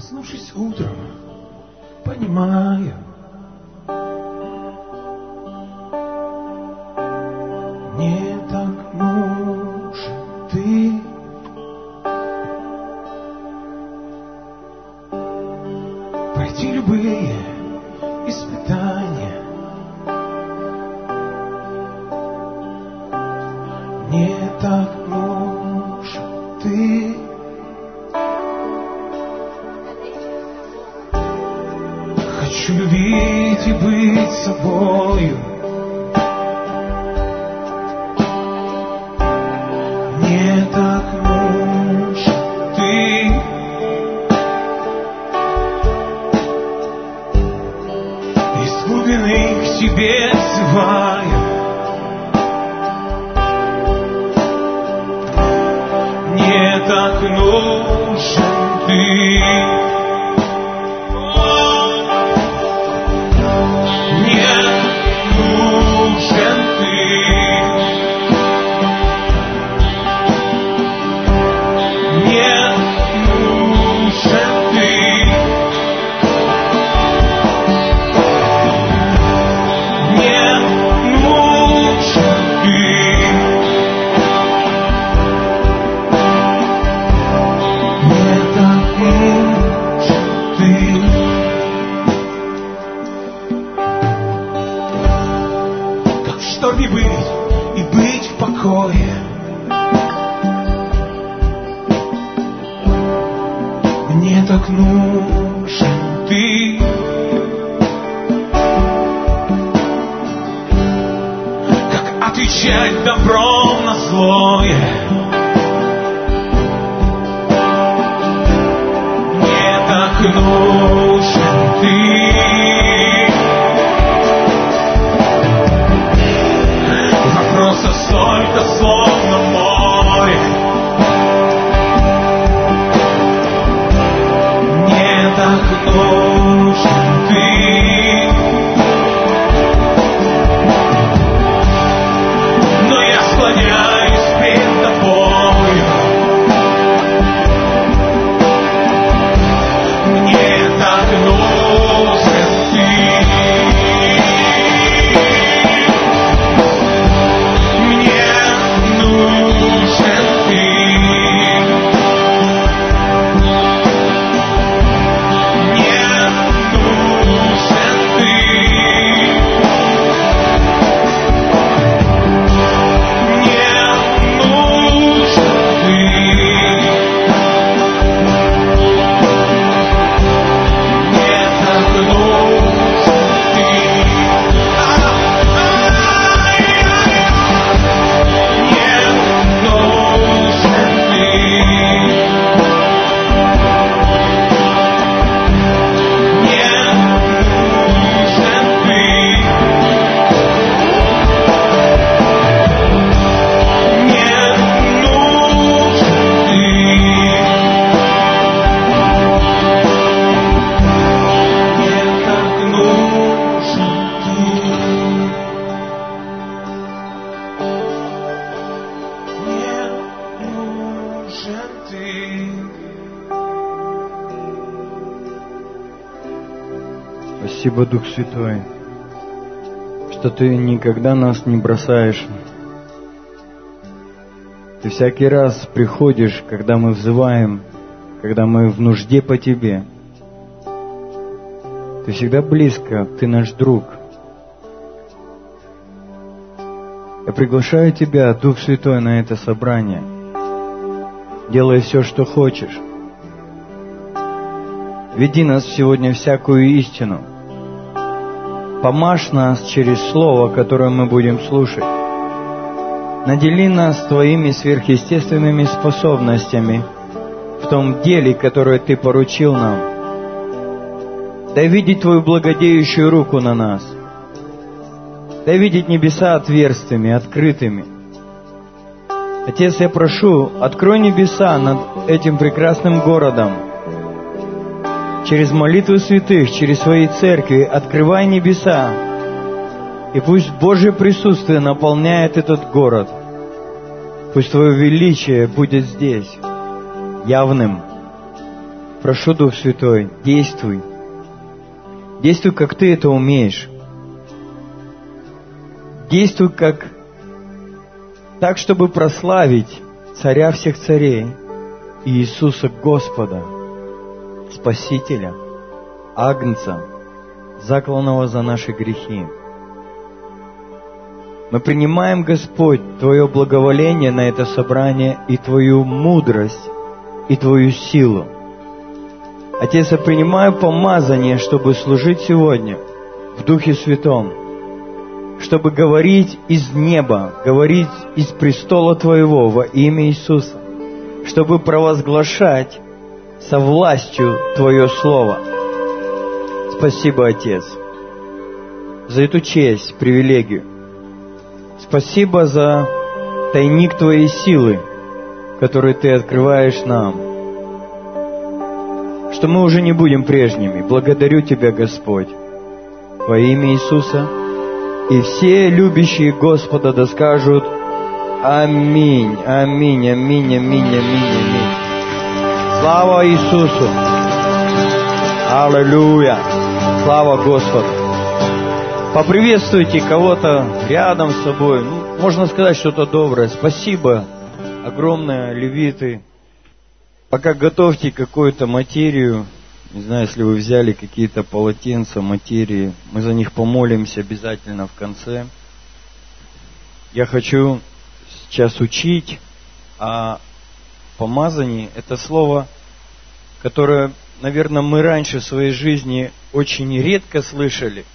Проснувшись утром, понимаю, Мне так Спасибо, Дух Святой, что Ты никогда нас не бросаешь. Ты всякий раз приходишь, когда мы взываем, когда мы в нужде по Тебе. Ты всегда близко, Ты наш друг. Я приглашаю Тебя, Дух Святой, на это собрание. Делай все, что хочешь. Веди нас сегодня всякую истину. Помажь нас через Слово, которое мы будем слушать. Надели нас Твоими сверхъестественными способностями в том деле, которое Ты поручил нам. Дай видеть Твою благодеющую руку на нас. Дай видеть небеса отверстыми, открытыми. Отец, я прошу, открой небеса над этим прекрасным городом. Через молитву святых, через свои церкви, открывай небеса. И пусть Божье присутствие наполняет этот город. Пусть Твое величие будет здесь, явным. Прошу, Дух Святой, действуй. Действуй, как Ты это умеешь. Действуй, как так, чтобы прославить Царя всех царей, Иисуса Господа, Спасителя, Агнца, закланного за наши грехи. Мы принимаем, Господь, Твое благоволение на это собрание и Твою мудрость, и Твою силу. Отец, я принимаю помазание, чтобы служить сегодня в Духе Святом, чтобы говорить из неба, говорить из престола Твоего во имя Иисуса, чтобы провозглашать со властью Твое Слово. Спасибо, Отец, за эту честь, привилегию. Спасибо за тайник Твоей силы, который Ты открываешь нам. Что мы уже не будем прежними. Благодарю Тебя, Господь, во имя Иисуса. И все любящие Господа да скажут Аминь, аминь, аминь, аминь, аминь, аминь. Слава Иисусу! Аллилуйя! Слава Господу! Поприветствуйте кого-то рядом с собой. Ну, можно сказать что-то доброе. Спасибо огромное, левиты. Пока готовьте какую-то материю, не знаю, если вы взяли какие-то полотенца, материи, мы за них помолимся обязательно в конце. Я хочу сейчас учить о помазании. Это слово, которое, наверное, мы раньше в своей жизни очень редко слышали –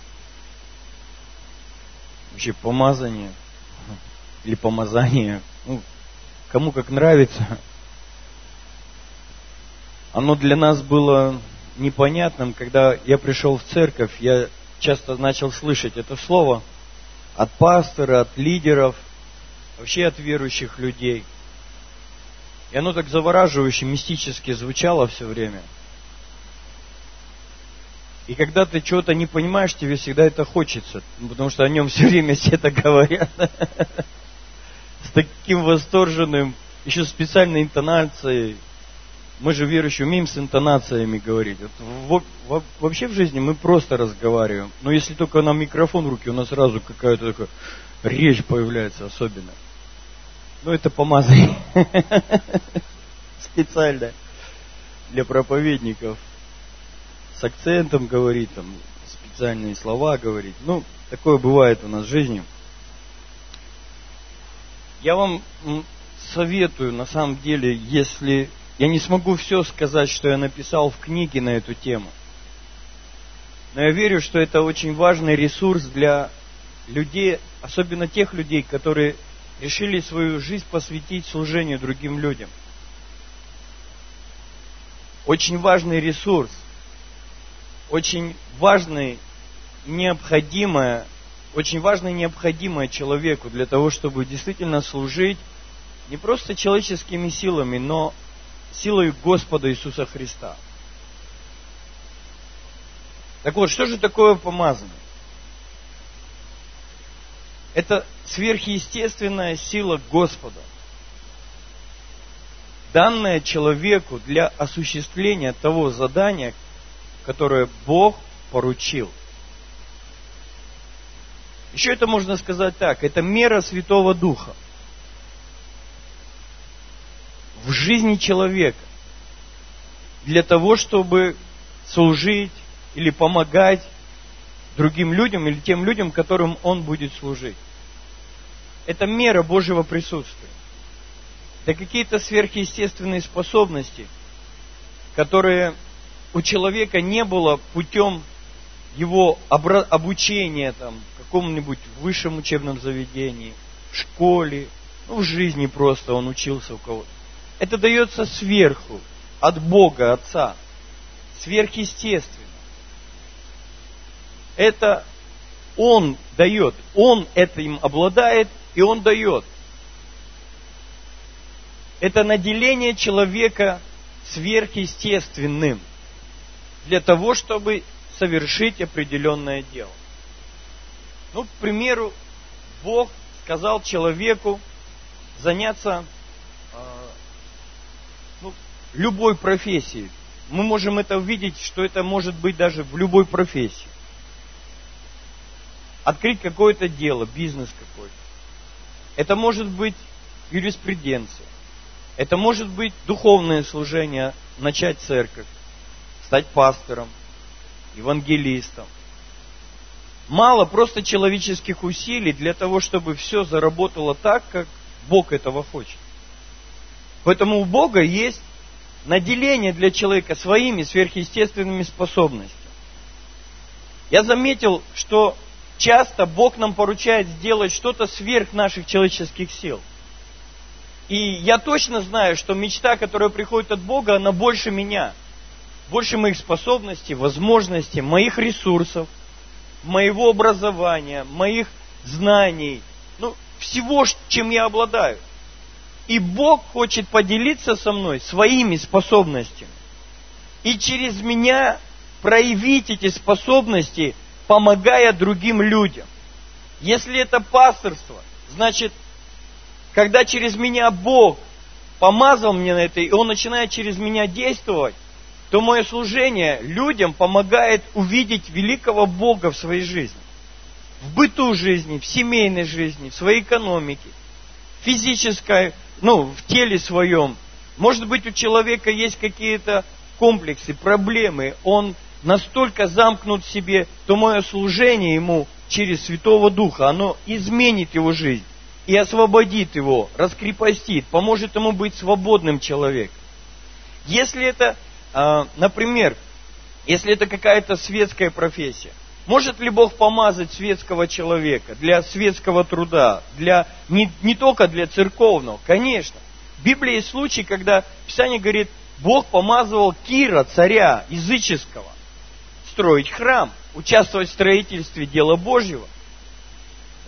вообще помазание или помазание, ну, кому как нравится, оно для нас было непонятным, когда я пришел в церковь, я часто начал слышать это слово от пастора, от лидеров, вообще от верующих людей. И оно так завораживающе, мистически звучало все время – и когда ты чего-то не понимаешь, тебе всегда это хочется, потому что о нем все время все это говорят. С таким восторженным, еще специальной интонацией. Мы же верующие умеем с интонациями говорить. Вот, вообще в жизни мы просто разговариваем. Но если только на микрофон в руки, у нас сразу какая-то такая речь появляется особенно. Ну, это помазание. Специально для проповедников с акцентом говорить, там, специальные слова говорить. Ну, такое бывает у нас в жизни. Я вам советую, на самом деле, если я не смогу все сказать, что я написал в книге на эту тему, но я верю, что это очень важный ресурс для людей, особенно тех людей, которые решили свою жизнь посвятить служению другим людям. Очень важный ресурс очень важное, необходимое, очень важное необходимое человеку для того, чтобы действительно служить не просто человеческими силами, но силой Господа Иисуса Христа. Так вот, что же такое помазание? Это сверхъестественная сила Господа, данная человеку для осуществления того задания, которое Бог поручил. Еще это можно сказать так, это мера Святого Духа. В жизни человека. Для того, чтобы служить или помогать другим людям или тем людям, которым он будет служить. Это мера Божьего присутствия. Это какие-то сверхъестественные способности, которые у человека не было путем его обучения там, в каком-нибудь высшем учебном заведении, в школе, ну, в жизни просто он учился у кого-то. Это дается сверху, от Бога, Отца, сверхъестественно. Это Он дает, Он это им обладает, и Он дает. Это наделение человека сверхъестественным – для того, чтобы совершить определенное дело. Ну, к примеру, Бог сказал человеку заняться э, ну, любой профессией. мы можем это увидеть, что это может быть даже в любой профессии. Открыть какое-то дело, бизнес какой-то. Это может быть юриспруденция. Это может быть духовное служение, начать церковь, стать пастором, евангелистом. Мало просто человеческих усилий для того, чтобы все заработало так, как Бог этого хочет. Поэтому у Бога есть наделение для человека своими сверхъестественными способностями. Я заметил, что часто Бог нам поручает сделать что-то сверх наших человеческих сил. И я точно знаю, что мечта, которая приходит от Бога, она больше меня. Больше моих способностей, возможностей, моих ресурсов, моего образования, моих знаний, ну, всего, чем я обладаю. И Бог хочет поделиться со мной своими способностями. И через меня проявить эти способности, помогая другим людям. Если это пасторство, значит, когда через меня Бог помазал мне на это, и Он начинает через меня действовать, то мое служение людям помогает увидеть великого Бога в своей жизни. В быту жизни, в семейной жизни, в своей экономике, физической, ну, в теле своем. Может быть, у человека есть какие-то комплексы, проблемы, он настолько замкнут в себе, то мое служение ему через Святого Духа, оно изменит его жизнь и освободит его, раскрепостит, поможет ему быть свободным человеком. Если это, а, например, если это какая-то светская профессия, может ли Бог помазать светского человека для светского труда, для, не, не только для церковного? Конечно. В Библии есть случаи, когда Писание говорит, Бог помазывал Кира, царя языческого, строить храм, участвовать в строительстве дела Божьего.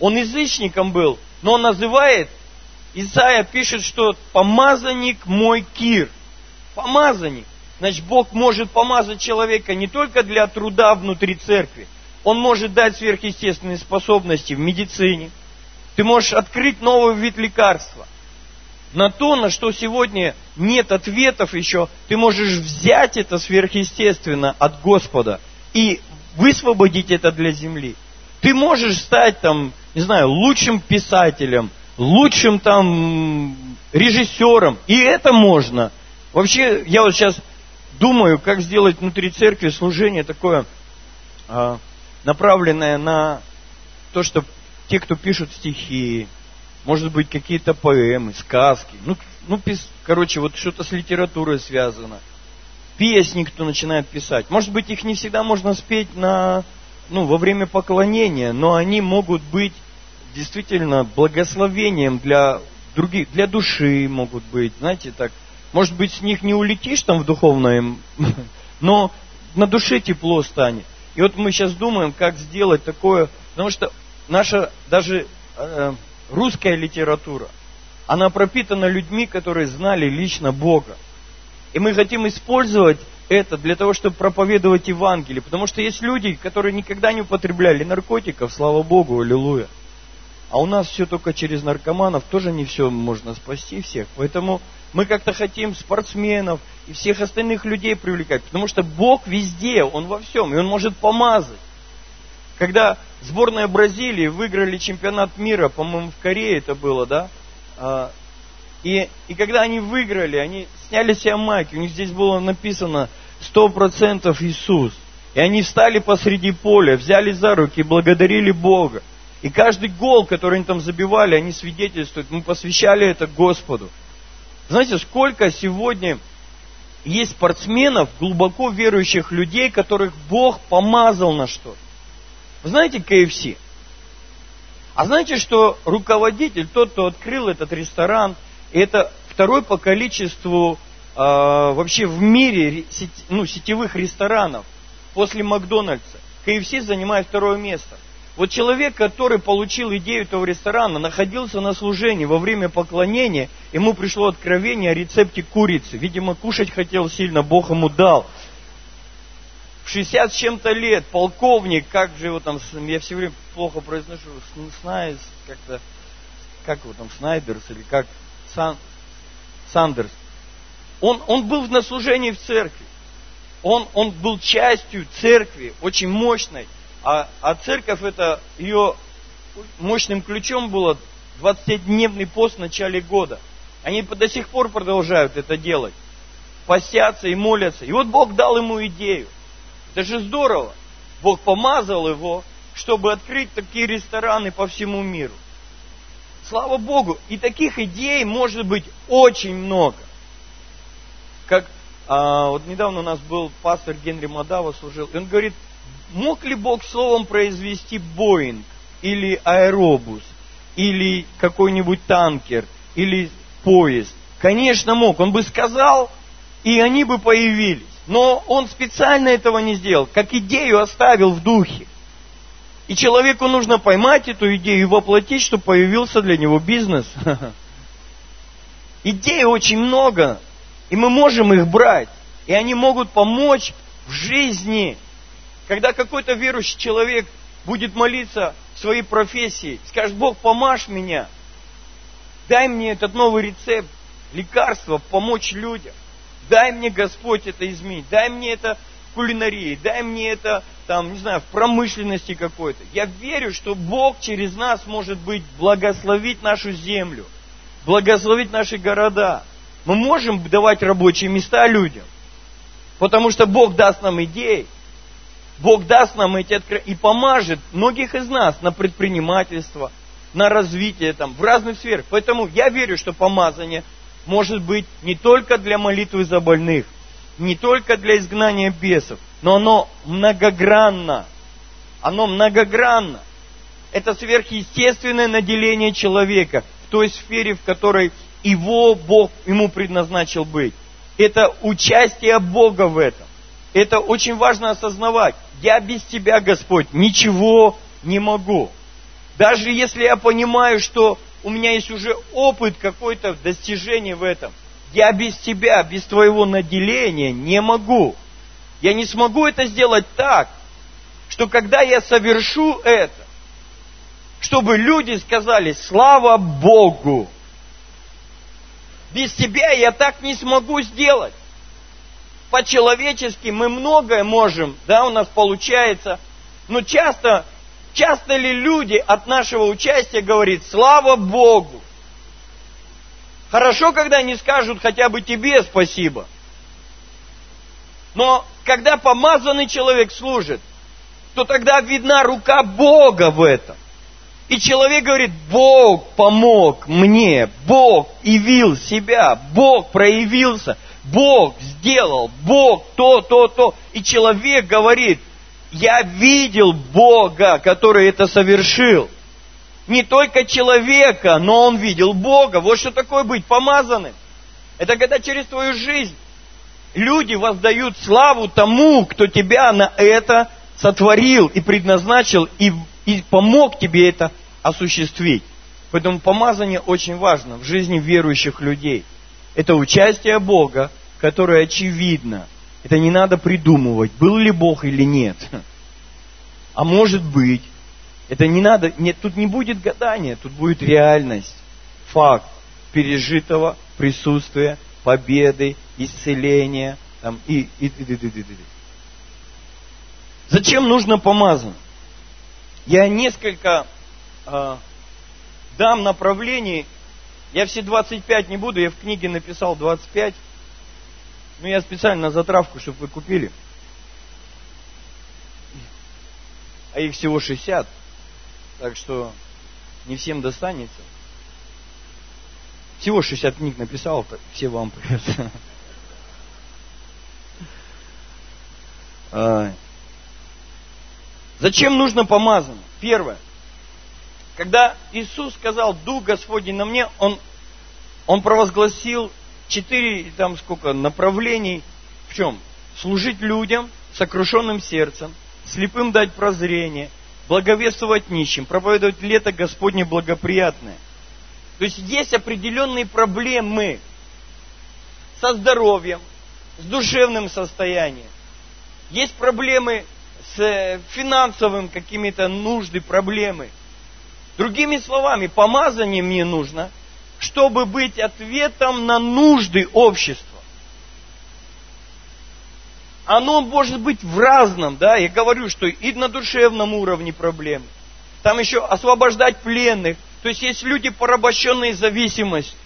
Он язычником был, но он называет, Исаия пишет, что помазанник мой Кир. Помазанник. Значит, Бог может помазать человека не только для труда внутри церкви, Он может дать сверхъестественные способности в медицине. Ты можешь открыть новый вид лекарства. На то, на что сегодня нет ответов еще, ты можешь взять это сверхъестественно от Господа и высвободить это для земли. Ты можешь стать там не знаю, лучшим писателем, лучшим там режиссером. И это можно. Вообще, я вот сейчас думаю, как сделать внутри церкви служение такое, а, направленное на то, что те, кто пишут стихи, может быть, какие-то поэмы, сказки, ну, ну короче, вот что-то с литературой связано. Песни, кто начинает писать. Может быть, их не всегда можно спеть на, ну, во время поклонения, но они могут быть действительно благословением для других, для души могут быть, знаете, так. Может быть, с них не улетишь там в духовное, но на душе тепло станет. И вот мы сейчас думаем, как сделать такое, потому что наша даже э, русская литература, она пропитана людьми, которые знали лично Бога. И мы хотим использовать это для того, чтобы проповедовать Евангелие. Потому что есть люди, которые никогда не употребляли наркотиков, слава Богу, аллилуйя. А у нас все только через наркоманов, тоже не все можно спасти всех. Поэтому мы как-то хотим спортсменов и всех остальных людей привлекать, потому что Бог везде, Он во всем, и Он может помазать. Когда сборная Бразилии выиграли чемпионат мира, по-моему, в Корее это было, да? И, и когда они выиграли, они сняли себе майки, у них здесь было написано 100% Иисус. И они встали посреди поля, взяли за руки и благодарили Бога. И каждый гол, который они там забивали, они свидетельствуют, мы посвящали это Господу. Знаете, сколько сегодня есть спортсменов, глубоко верующих людей, которых Бог помазал на что-то. Вы знаете КФС? А знаете, что руководитель, тот, кто открыл этот ресторан, это второй по количеству э, вообще в мире сети, ну, сетевых ресторанов после Макдональдса. КФС занимает второе место. Вот человек, который получил идею этого ресторана, находился на служении во время поклонения, ему пришло откровение о рецепте курицы. Видимо, кушать хотел сильно, Бог ему дал. В 60 с чем-то лет, полковник, как же его там, я все время плохо произношу, Снайдерс, как-то, как его там, Снайдерс или как, Сан, Сандерс. Он, он был на служении в церкви. он, он был частью церкви, очень мощной. А, а церковь это ее мощным ключом было 20-дневный пост в начале года. Они до сих пор продолжают это делать. Постятся и молятся. И вот Бог дал ему идею. Это же здорово. Бог помазал его, чтобы открыть такие рестораны по всему миру. Слава Богу, и таких идей может быть очень много. Как а, вот недавно у нас был пастор Генри Мадава служил, и он говорит, мог ли Бог словом произвести Боинг, или аэробус, или какой-нибудь танкер, или поезд? Конечно мог, он бы сказал, и они бы появились. Но он специально этого не сделал, как идею оставил в духе. И человеку нужно поймать эту идею и воплотить, чтобы появился для него бизнес. Идей очень много, и мы можем их брать. И они могут помочь в жизни. Когда какой-то верующий человек будет молиться в своей профессии, скажет, Бог, помажь меня, дай мне этот новый рецепт, лекарство, помочь людям. Дай мне, Господь, это изменить. Дай мне это кулинарии. Дай мне это, там, не знаю, в промышленности какой-то. Я верю, что Бог через нас может быть благословить нашу землю, благословить наши города. Мы можем давать рабочие места людям. Потому что Бог даст нам идеи. Бог даст нам эти открытия и помажет многих из нас на предпринимательство, на развитие там, в разных сферах. Поэтому я верю, что помазание может быть не только для молитвы за больных, не только для изгнания бесов, но оно многогранно. Оно многогранно. Это сверхъестественное наделение человека в той сфере, в которой его Бог ему предназначил быть. Это участие Бога в этом. Это очень важно осознавать. Я без Тебя, Господь, ничего не могу. Даже если я понимаю, что у меня есть уже опыт какой-то достижения в этом, я без Тебя, без Твоего наделения не могу. Я не смогу это сделать так, что когда я совершу это, чтобы люди сказали, слава Богу, без тебя я так не смогу сделать. По-человечески мы многое можем, да, у нас получается, но часто, часто ли люди от нашего участия говорят, слава Богу. Хорошо, когда они скажут хотя бы тебе спасибо. Но когда помазанный человек служит, то тогда видна рука Бога в этом. И человек говорит, Бог помог мне, Бог явил себя, Бог проявился, Бог сделал, Бог то, то, то. И человек говорит, я видел Бога, который это совершил. Не только человека, но он видел Бога. Вот что такое быть помазанным. Это когда через твою жизнь люди воздают славу тому, кто тебя на это сотворил и предназначил, и и помог тебе это осуществить. Поэтому помазание очень важно в жизни верующих людей. Это участие Бога, которое очевидно. Это не надо придумывать, был ли Бог или нет. А может быть. Это не надо, нет, тут не будет гадания, тут будет реальность, факт пережитого присутствия, победы, исцеления там, и, и, и, и, и, и, и. Зачем нужно помазан? Я несколько э, дам направлений. Я все 25 не буду, я в книге написал 25. Но я специально на затравку, чтобы вы купили. А их всего 60. Так что не всем достанется. Всего 60 книг написал, так все вам придется. Зачем нужно помазание? Первое. Когда Иисус сказал, Дух Господень на мне, Он, он провозгласил четыре там сколько направлений. В чем? Служить людям сокрушенным сердцем, слепым дать прозрение, благовествовать нищим, проповедовать лето Господне благоприятное. То есть есть определенные проблемы со здоровьем, с душевным состоянием. Есть проблемы с э, финансовым какими-то нужды, проблемы. Другими словами, помазание мне нужно, чтобы быть ответом на нужды общества. Оно может быть в разном, да, я говорю, что и на душевном уровне проблемы. Там еще освобождать пленных. То есть есть люди, порабощенные зависимостью.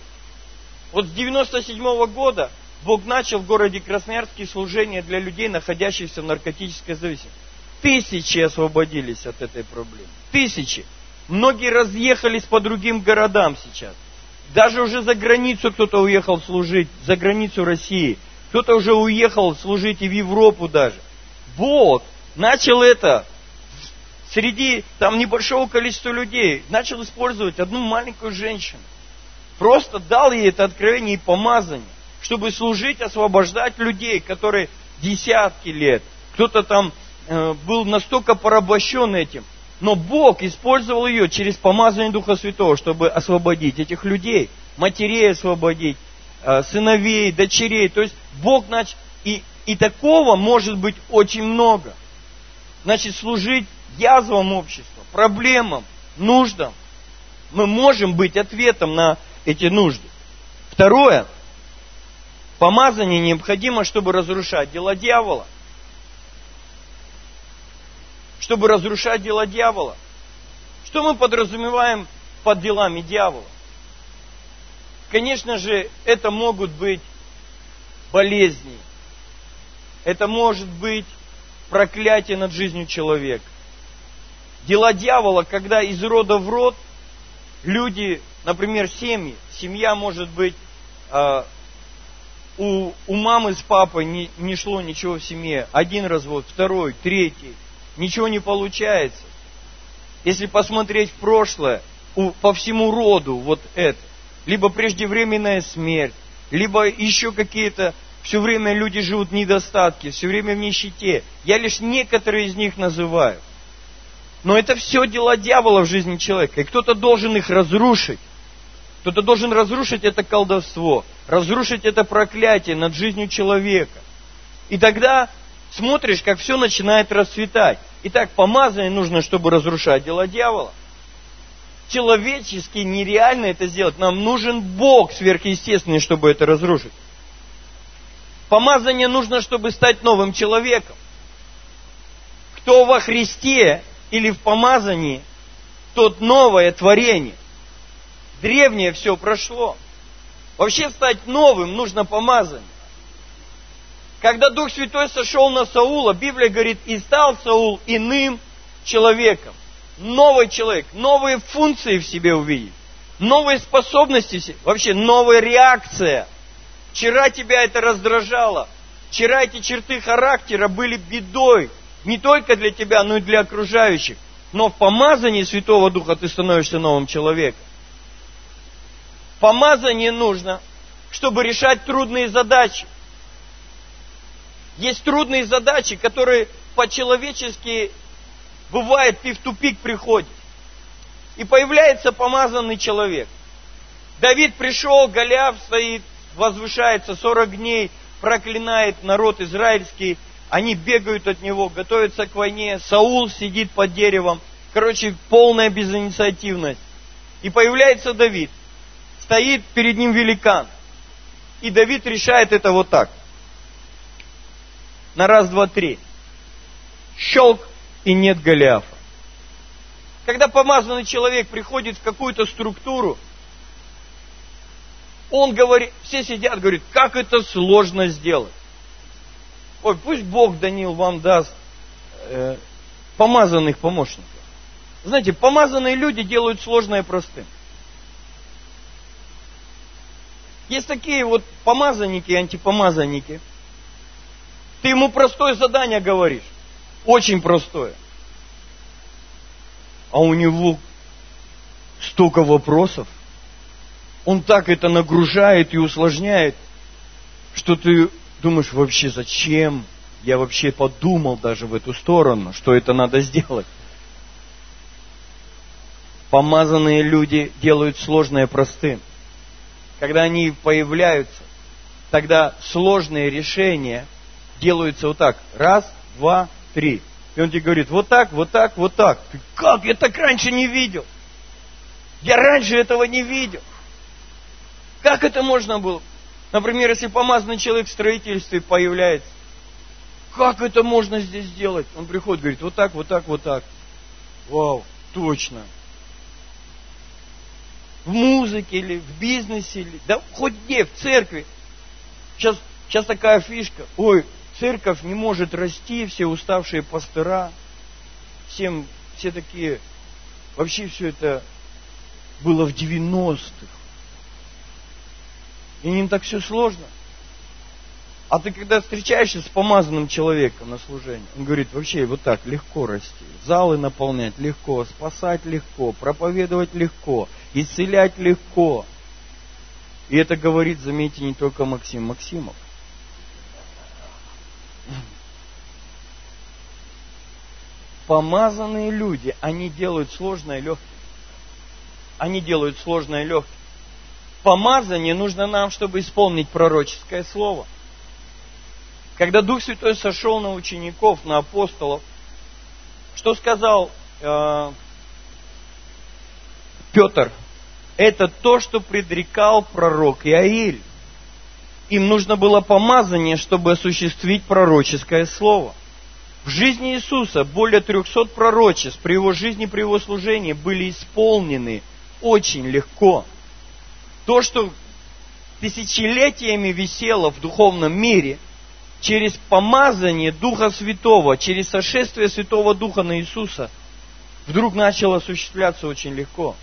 Вот с 97 -го года Бог начал в городе Красноярске служение для людей, находящихся в наркотической зависимости. Тысячи освободились от этой проблемы. Тысячи. Многие разъехались по другим городам сейчас. Даже уже за границу кто-то уехал служить, за границу России. Кто-то уже уехал служить и в Европу даже. Бог начал это среди там небольшого количества людей. Начал использовать одну маленькую женщину. Просто дал ей это откровение и помазание, чтобы служить, освобождать людей, которые десятки лет. Кто-то там э, был настолько порабощен этим. Но Бог использовал ее через помазание Духа Святого, чтобы освободить этих людей, матерей освободить, э, сыновей, дочерей. То есть Бог начал... И, и такого может быть очень много. Значит, служить язвам общества, проблемам, нуждам. Мы можем быть ответом на эти нужды. Второе. Помазание необходимо, чтобы разрушать дела дьявола чтобы разрушать дела дьявола. Что мы подразумеваем под делами дьявола? Конечно же, это могут быть болезни. Это может быть проклятие над жизнью человека. Дела дьявола, когда из рода в род люди, например, семьи, семья может быть, э, у, у мамы с папой не, не шло ничего в семье. Один развод, второй, третий ничего не получается. Если посмотреть в прошлое, у, по всему роду вот это, либо преждевременная смерть, либо еще какие-то, все время люди живут в недостатке, все время в нищете. Я лишь некоторые из них называю. Но это все дела дьявола в жизни человека, и кто-то должен их разрушить. Кто-то должен разрушить это колдовство, разрушить это проклятие над жизнью человека. И тогда смотришь, как все начинает расцветать. Итак, помазание нужно, чтобы разрушать дела дьявола. Человечески нереально это сделать. Нам нужен Бог сверхъестественный, чтобы это разрушить. Помазание нужно, чтобы стать новым человеком. Кто во Христе или в помазании, тот новое творение. Древнее все прошло. Вообще стать новым нужно помазание. Когда Дух Святой сошел на Саула, Библия говорит, и стал Саул иным человеком. Новый человек, новые функции в себе увидеть, новые способности, вообще новая реакция. Вчера тебя это раздражало, вчера эти черты характера были бедой, не только для тебя, но и для окружающих. Но в помазании Святого Духа ты становишься новым человеком. Помазание нужно, чтобы решать трудные задачи. Есть трудные задачи, которые по-человечески бывает, ты в тупик приходишь. И появляется помазанный человек. Давид пришел, Голиаф стоит, возвышается 40 дней, проклинает народ израильский, они бегают от него, готовятся к войне, Саул сидит под деревом, короче, полная безинициативность. И появляется Давид, стоит перед ним великан, и Давид решает это вот так – на раз, два, три. Щелк, и нет Голиафа. Когда помазанный человек приходит в какую-то структуру, он говорит, все сидят, говорят, как это сложно сделать. Ой, пусть Бог, Данил, вам даст э, помазанных помощников. Знаете, помазанные люди делают сложное простым. Есть такие вот помазанники, антипомазанники – ты ему простое задание говоришь. Очень простое. А у него столько вопросов. Он так это нагружает и усложняет, что ты думаешь, вообще зачем? Я вообще подумал даже в эту сторону, что это надо сделать. Помазанные люди делают сложное простым. Когда они появляются, тогда сложные решения – делаются вот так. Раз, два, три. И он тебе говорит, вот так, вот так, вот так. Ты, как? Я так раньше не видел. Я раньше этого не видел. Как это можно было? Например, если помазанный человек в строительстве появляется, как это можно здесь сделать? Он приходит, говорит, вот так, вот так, вот так. Вау, точно. В музыке или в бизнесе, или, да хоть где, в церкви. Сейчас, сейчас такая фишка. Ой, церковь не может расти, все уставшие пастыра, всем, все такие, вообще все это было в 90-х. И им так все сложно. А ты когда встречаешься с помазанным человеком на служении, он говорит, вообще вот так легко расти. Залы наполнять легко, спасать легко, проповедовать легко, исцелять легко. И это говорит, заметьте, не только Максим Максимов. Помазанные люди, они делают сложное легким. Они делают сложное легким. Помазание нужно нам, чтобы исполнить пророческое слово – когда Дух Святой сошел на учеников, на апостолов, что сказал э, Петр? Это то, что предрекал пророк Иаиль. Им нужно было помазание, чтобы осуществить пророческое слово. В жизни Иисуса более 300 пророчеств при его жизни, при его служении были исполнены очень легко. То, что тысячелетиями висело в духовном мире – через помазание Духа Святого, через сошествие Святого Духа на Иисуса, вдруг начало осуществляться очень легко.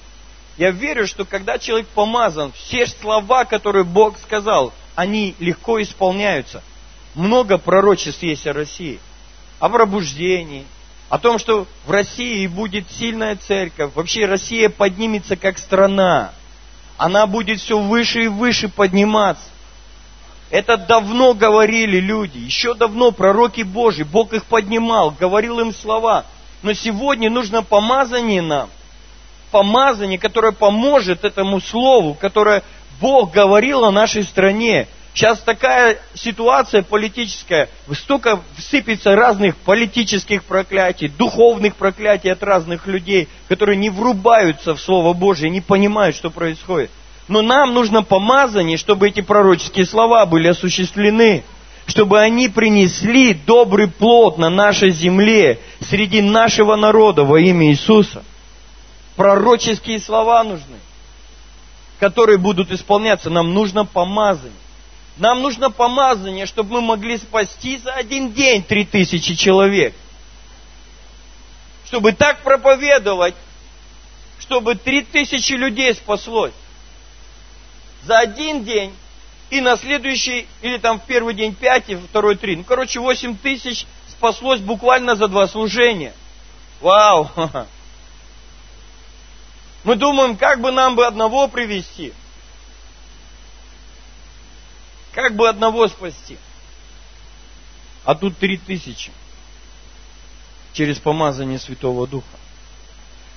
Я верю, что когда человек помазан, все слова, которые Бог сказал, они легко исполняются. Много пророчеств есть о России. О пробуждении, о том, что в России будет сильная церковь. Вообще Россия поднимется как страна. Она будет все выше и выше подниматься. Это давно говорили люди, еще давно пророки Божьи, Бог их поднимал, говорил им слова. Но сегодня нужно помазание нам, помазание, которое поможет этому слову, которое Бог говорил о нашей стране. Сейчас такая ситуация политическая, столько сыпется разных политических проклятий, духовных проклятий от разных людей, которые не врубаются в Слово Божье, не понимают, что происходит. Но нам нужно помазание, чтобы эти пророческие слова были осуществлены, чтобы они принесли добрый плод на нашей земле, среди нашего народа во имя Иисуса. Пророческие слова нужны, которые будут исполняться. Нам нужно помазание. Нам нужно помазание, чтобы мы могли спасти за один день три тысячи человек. Чтобы так проповедовать, чтобы три тысячи людей спаслось за один день, и на следующий, или там в первый день пять, и второй три. Ну, короче, восемь тысяч спаслось буквально за два служения. Вау! Мы думаем, как бы нам бы одного привести. Как бы одного спасти. А тут три тысячи. Через помазание Святого Духа.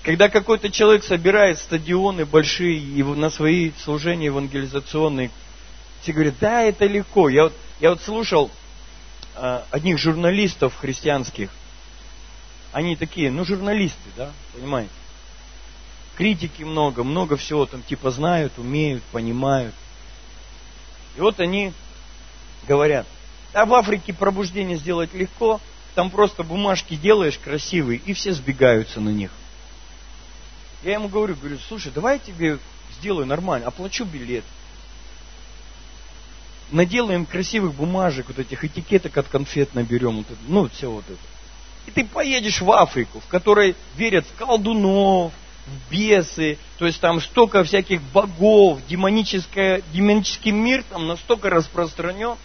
Когда какой-то человек собирает стадионы большие и на свои служения евангелизационные, все говорят, да, это легко. Я вот, я вот слушал э, одних журналистов христианских. Они такие, ну, журналисты, да, понимаете? Критики много, много всего там типа знают, умеют, понимают. И вот они говорят, а в Африке пробуждение сделать легко, там просто бумажки делаешь красивые, и все сбегаются на них. Я ему говорю, говорю, слушай, давай я тебе сделаю нормально, оплачу билет. Наделаем красивых бумажек, вот этих этикеток от конфет наберем, вот это, ну, все вот это. И ты поедешь в Африку, в которой верят в колдунов, бесы, то есть там столько всяких богов, демонический мир там настолько распространен.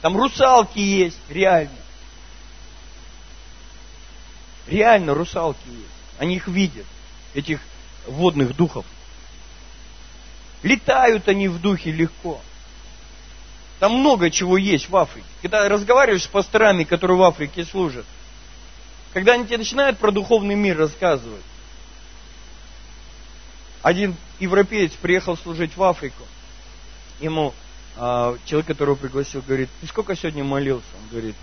Там русалки есть, реально. Реально русалки есть. Они их видят этих водных духов. Летают они в духе легко. Там много чего есть в Африке. Когда разговариваешь с пасторами, которые в Африке служат, когда они тебе начинают про духовный мир рассказывать, один европеец приехал служить в Африку. Ему а, человек, которого пригласил, говорит, ты сколько сегодня молился? Он говорит,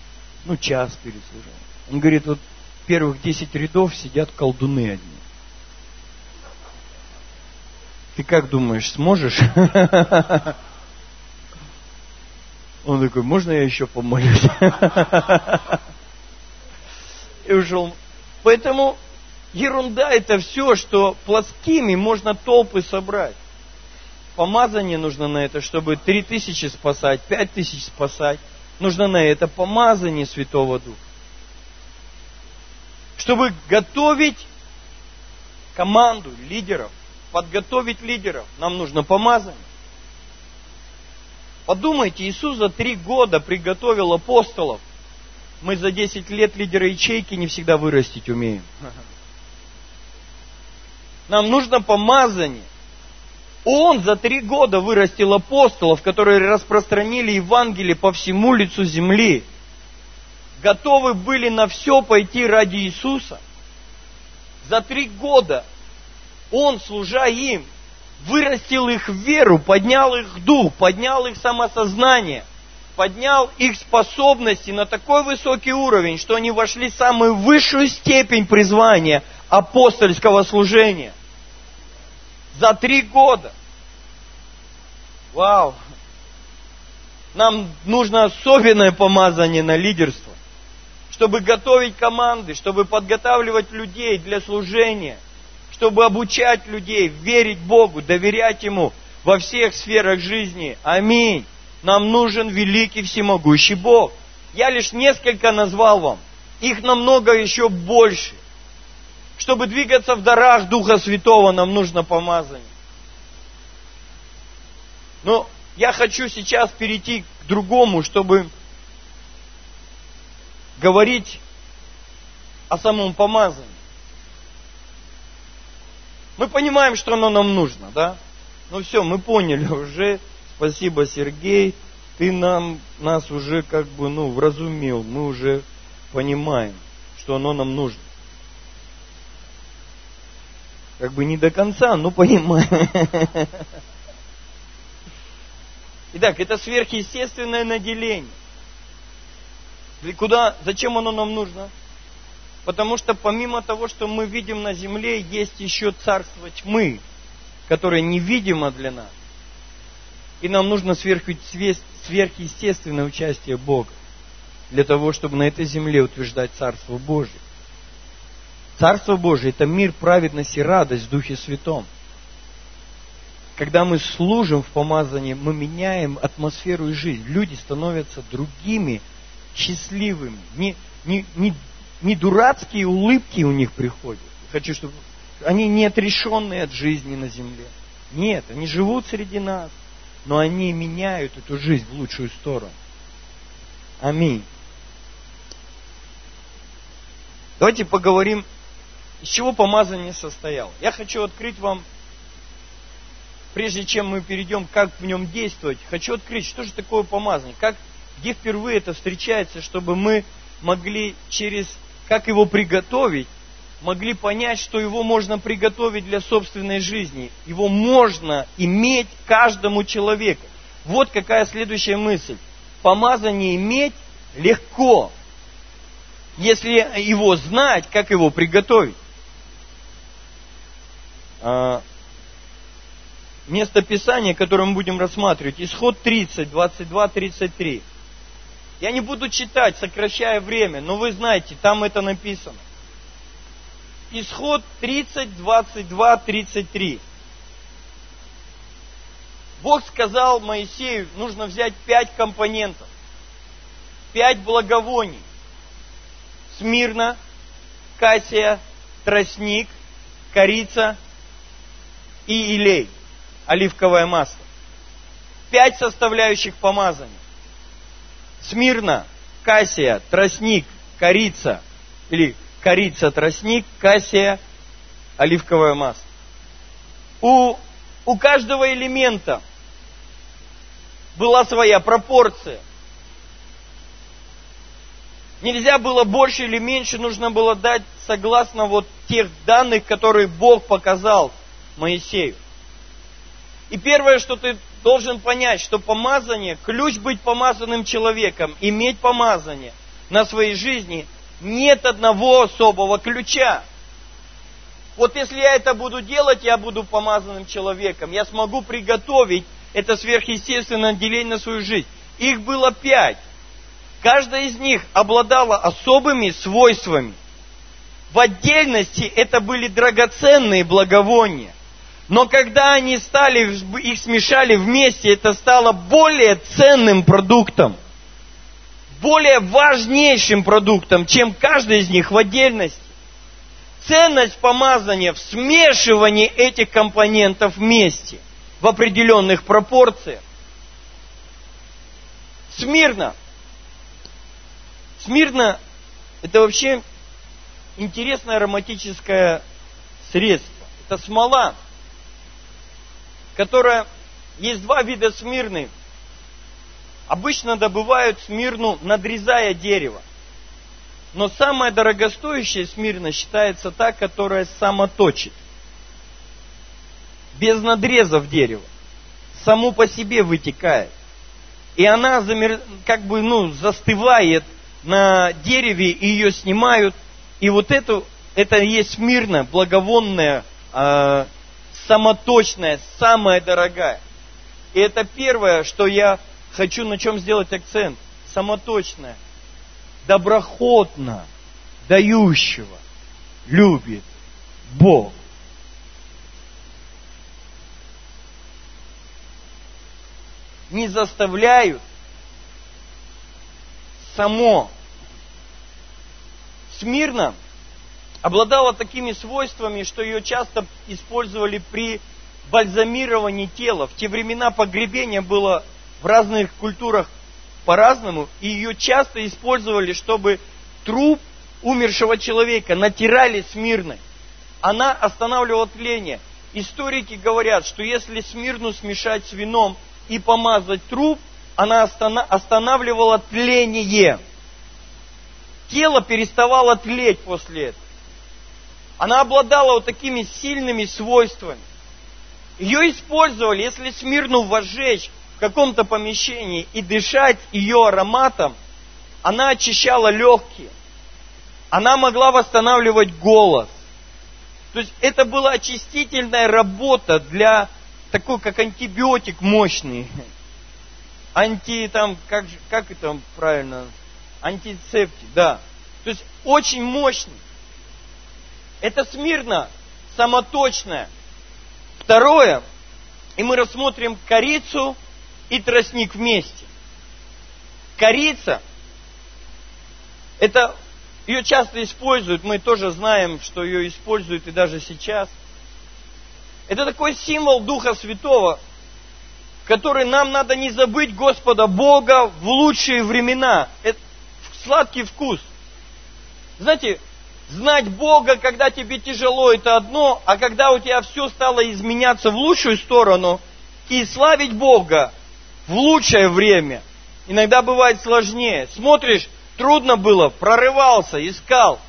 ну час перед служением. Он говорит, вот первых десять рядов сидят колдуны одни. Ты как думаешь, сможешь? Он такой, можно я еще помолюсь? И ушел. Поэтому ерунда это все, что плоскими можно толпы собрать. Помазание нужно на это, чтобы три тысячи спасать, пять тысяч спасать. Нужно на это помазание Святого Духа. Чтобы готовить команду лидеров, подготовить лидеров, нам нужно помазание. Подумайте, Иисус за три года приготовил апостолов. Мы за 10 лет лидера ячейки не всегда вырастить умеем. Нам нужно помазание. Он за три года вырастил апостолов, которые распространили Евангелие по всему лицу земли. Готовы были на все пойти ради Иисуса. За три года Он, служа им, вырастил их веру, поднял их дух, поднял их самосознание, поднял их способности на такой высокий уровень, что они вошли в самую высшую степень призвания апостольского служения. За три года. Вау! Нам нужно особенное помазание на лидерство, чтобы готовить команды, чтобы подготавливать людей для служения – чтобы обучать людей, верить Богу, доверять Ему во всех сферах жизни. Аминь. Нам нужен великий всемогущий Бог. Я лишь несколько назвал вам. Их намного еще больше. Чтобы двигаться в дарах Духа Святого, нам нужно помазание. Но я хочу сейчас перейти к другому, чтобы говорить о самом помазании. Мы понимаем, что оно нам нужно, да? Ну все, мы поняли уже. Спасибо, Сергей. Ты нам, нас уже как бы, ну, вразумил. Мы уже понимаем, что оно нам нужно. Как бы не до конца, но понимаем. Итак, это сверхъестественное наделение. Куда, зачем оно нам нужно? Потому что помимо того, что мы видим на земле, есть еще царство тьмы, которое невидимо для нас. И нам нужно сверхъестественное участие Бога для того, чтобы на этой земле утверждать Царство Божие. Царство Божие – это мир, праведность и радость в Духе Святом. Когда мы служим в помазании, мы меняем атмосферу и жизнь. Люди становятся другими, счастливыми. Не, не, не не дурацкие улыбки у них приходят. Хочу, чтобы они не отрешенные от жизни на земле. Нет, они живут среди нас, но они меняют эту жизнь в лучшую сторону. Аминь. Давайте поговорим, из чего помазание состояло. Я хочу открыть вам, прежде чем мы перейдем, как в нем действовать, хочу открыть, что же такое помазание, как, где впервые это встречается, чтобы мы могли через как его приготовить, могли понять, что его можно приготовить для собственной жизни. Его можно иметь каждому человеку. Вот какая следующая мысль. Помазание иметь легко, если его знать, как его приготовить. А, место Писания, которое мы будем рассматривать, исход 30, 22, 33. Я не буду читать, сокращая время, но вы знаете, там это написано. Исход 30, 22, 33. Бог сказал Моисею, нужно взять пять компонентов, пять благовоний. Смирно, кассия, тростник, корица и илей, оливковое масло. Пять составляющих помазания. Смирно, кассия, тростник, корица, или корица, тростник, кассия, оливковое масло. У, у каждого элемента была своя пропорция. Нельзя было больше или меньше, нужно было дать согласно вот тех данных, которые Бог показал Моисею. И первое, что ты должен понять, что помазание, ключ быть помазанным человеком, иметь помазание на своей жизни, нет одного особого ключа. Вот если я это буду делать, я буду помазанным человеком. Я смогу приготовить это сверхъестественное отделение на свою жизнь. Их было пять. Каждая из них обладала особыми свойствами. В отдельности это были драгоценные благовония. Но когда они стали, их смешали вместе, это стало более ценным продуктом, более важнейшим продуктом, чем каждый из них в отдельности. Ценность помазания в смешивании этих компонентов вместе в определенных пропорциях. Смирно. Смирно – это вообще интересное ароматическое средство. Это смола, которая... Есть два вида смирны. Обычно добывают смирну, надрезая дерево. Но самая дорогостоящая смирна считается та, которая самоточит. Без надрезов дерева. Саму по себе вытекает. И она замер... как бы ну, застывает на дереве, и ее снимают – и вот эту, это и есть мирно, благовонная, э, самоточная, самая дорогая. И это первое, что я хочу на чем сделать акцент. Самоточная, доброходно, дающего, любит Бог. Не заставляют само Смирна обладала такими свойствами, что ее часто использовали при бальзамировании тела. В те времена погребение было в разных культурах по-разному, и ее часто использовали, чтобы труп умершего человека натирали смирной. Она останавливала тление. Историки говорят, что если смирну смешать с вином и помазать труп, она останавливала тление тело переставало тлеть после этого. Она обладала вот такими сильными свойствами. Ее использовали, если смирну возжечь в каком-то помещении и дышать ее ароматом, она очищала легкие. Она могла восстанавливать голос. То есть это была очистительная работа для такой, как антибиотик мощный. Анти, там, как, как это правильно антисептик, да. То есть очень мощный. Это смирно, самоточное. Второе, и мы рассмотрим корицу и тростник вместе. Корица, это ее часто используют, мы тоже знаем, что ее используют и даже сейчас. Это такой символ Духа Святого, который нам надо не забыть Господа Бога в лучшие времена. Это сладкий вкус. Знаете, знать Бога, когда тебе тяжело, это одно, а когда у тебя все стало изменяться в лучшую сторону, и славить Бога в лучшее время, иногда бывает сложнее. Смотришь, трудно было, прорывался, искал,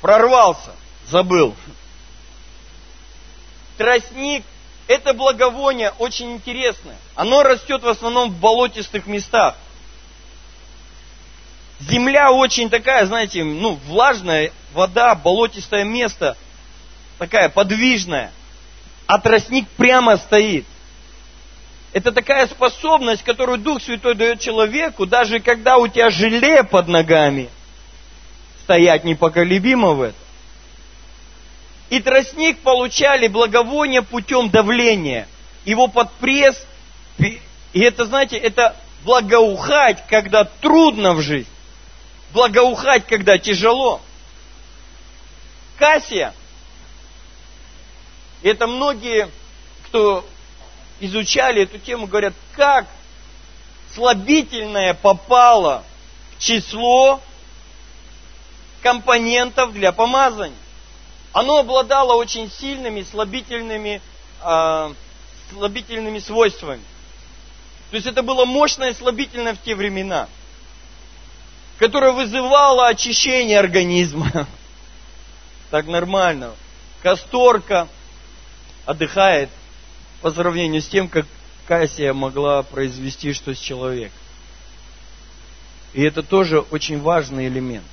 прорвался, забыл. Тростник – это благовоние очень интересное. Оно растет в основном в болотистых местах. Земля очень такая, знаете, ну, влажная, вода, болотистое место, такая подвижная. А тростник прямо стоит. Это такая способность, которую Дух Святой дает человеку, даже когда у тебя желе под ногами, стоять непоколебимо в этом. И тростник получали благовоние путем давления. Его под пресс, и это, знаете, это благоухать, когда трудно в жизни благоухать, когда тяжело. Кассия, это многие, кто изучали эту тему, говорят, как слабительное попало в число компонентов для помазания. Оно обладало очень сильными слабительными, э, слабительными свойствами. То есть это было мощное слабительное в те времена – которая вызывала очищение организма. Так нормально. Касторка отдыхает по сравнению с тем, как Кассия могла произвести что с человеком. И это тоже очень важный элемент.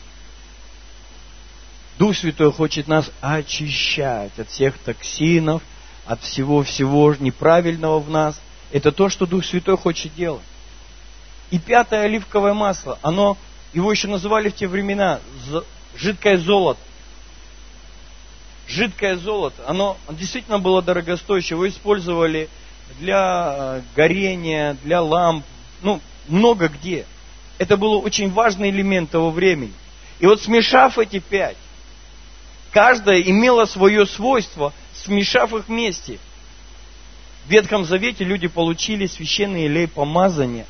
Дух Святой хочет нас очищать от всех токсинов, от всего-всего неправильного в нас. Это то, что Дух Святой хочет делать. И пятое оливковое масло, оно, его еще называли в те времена жидкое золото. Жидкое золото, оно действительно было дорогостоящее. Его использовали для э, горения, для ламп, ну, много где. Это был очень важный элемент того времени. И вот смешав эти пять, каждая имела свое свойство, смешав их вместе. В Ветхом Завете люди получили священный елей помазания,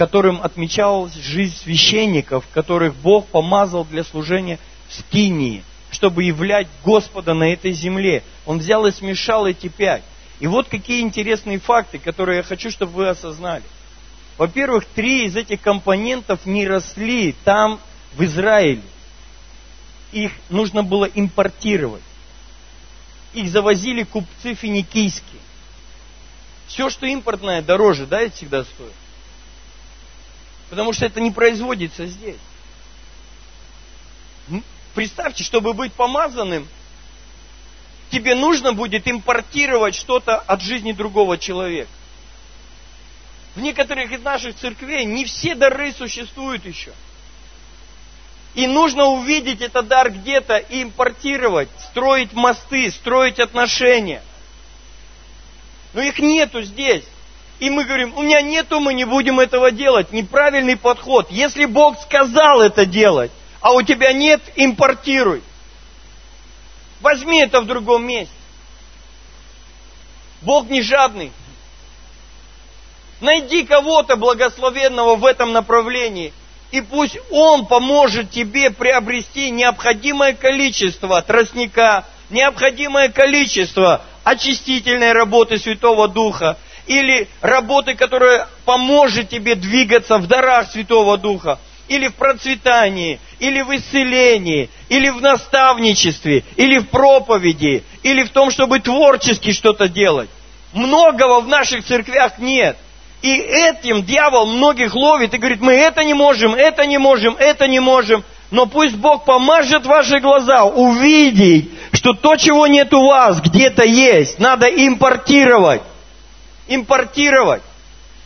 которым отмечалась жизнь священников, которых Бог помазал для служения в Скинии, чтобы являть Господа на этой земле. Он взял и смешал эти пять. И вот какие интересные факты, которые я хочу, чтобы вы осознали. Во-первых, три из этих компонентов не росли там, в Израиле. Их нужно было импортировать. Их завозили купцы финикийские. Все, что импортное, дороже, да, это всегда стоит. Потому что это не производится здесь. Представьте, чтобы быть помазанным, тебе нужно будет импортировать что-то от жизни другого человека. В некоторых из наших церквей не все дары существуют еще. И нужно увидеть этот дар где-то и импортировать, строить мосты, строить отношения. Но их нету здесь. И мы говорим, у меня нету, мы не будем этого делать. Неправильный подход. Если Бог сказал это делать, а у тебя нет, импортируй. Возьми это в другом месте. Бог не жадный. Найди кого-то благословенного в этом направлении, и пусть Он поможет тебе приобрести необходимое количество тростника, необходимое количество очистительной работы Святого Духа, или работы, которая поможет тебе двигаться в дарах Святого Духа, или в процветании, или в исцелении, или в наставничестве, или в проповеди, или в том, чтобы творчески что-то делать. Многого в наших церквях нет – и этим дьявол многих ловит и говорит, мы это не можем, это не можем, это не можем. Но пусть Бог помажет ваши глаза увидеть, что то, чего нет у вас, где-то есть. Надо импортировать. Импортировать.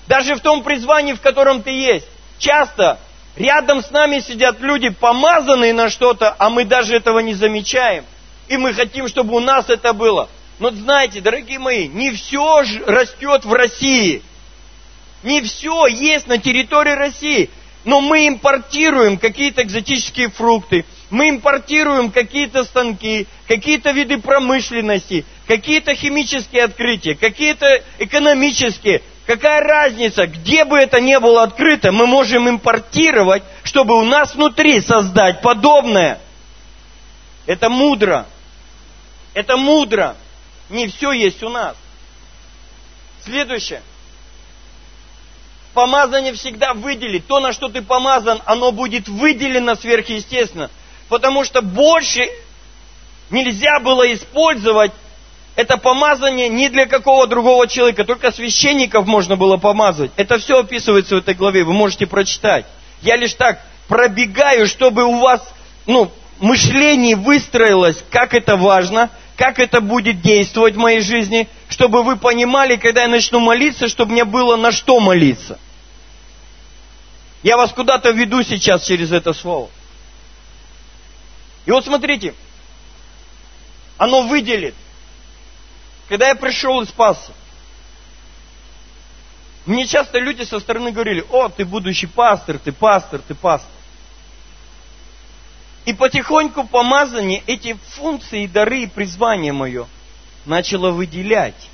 Даже в том призвании, в котором ты есть. Часто рядом с нами сидят люди, помазанные на что-то, а мы даже этого не замечаем. И мы хотим, чтобы у нас это было. Но знаете, дорогие мои, не все растет в России – не все есть на территории России. Но мы импортируем какие-то экзотические фрукты, мы импортируем какие-то станки, какие-то виды промышленности, какие-то химические открытия, какие-то экономические. Какая разница, где бы это ни было открыто, мы можем импортировать, чтобы у нас внутри создать подобное. Это мудро. Это мудро. Не все есть у нас. Следующее помазание всегда выделит. То, на что ты помазан, оно будет выделено сверхъестественно. Потому что больше нельзя было использовать это помазание ни для какого другого человека, только священников можно было помазать. Это все описывается в этой главе, вы можете прочитать. Я лишь так пробегаю, чтобы у вас ну, мышление выстроилось, как это важно, как это будет действовать в моей жизни, чтобы вы понимали, когда я начну молиться, чтобы мне было на что молиться. Я вас куда-то веду сейчас через это слово. И вот смотрите, оно выделит. Когда я пришел и спасся, мне часто люди со стороны говорили, о, ты будущий пастор, ты пастор, ты пастор. И потихоньку помазание эти функции, дары и призвание мое начало выделять.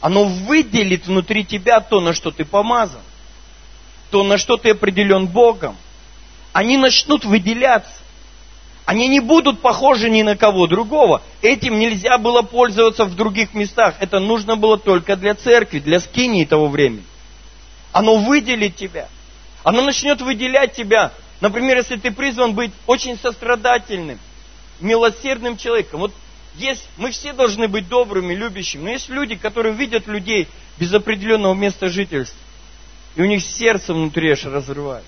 Оно выделит внутри тебя то, на что ты помазан то на что ты определен Богом, они начнут выделяться. Они не будут похожи ни на кого другого. Этим нельзя было пользоваться в других местах. Это нужно было только для церкви, для скинии того времени. Оно выделит тебя. Оно начнет выделять тебя. Например, если ты призван быть очень сострадательным, милосердным человеком. Вот есть, мы все должны быть добрыми, любящими. Но есть люди, которые видят людей без определенного места жительства. И у них сердце внутри аж разрывает.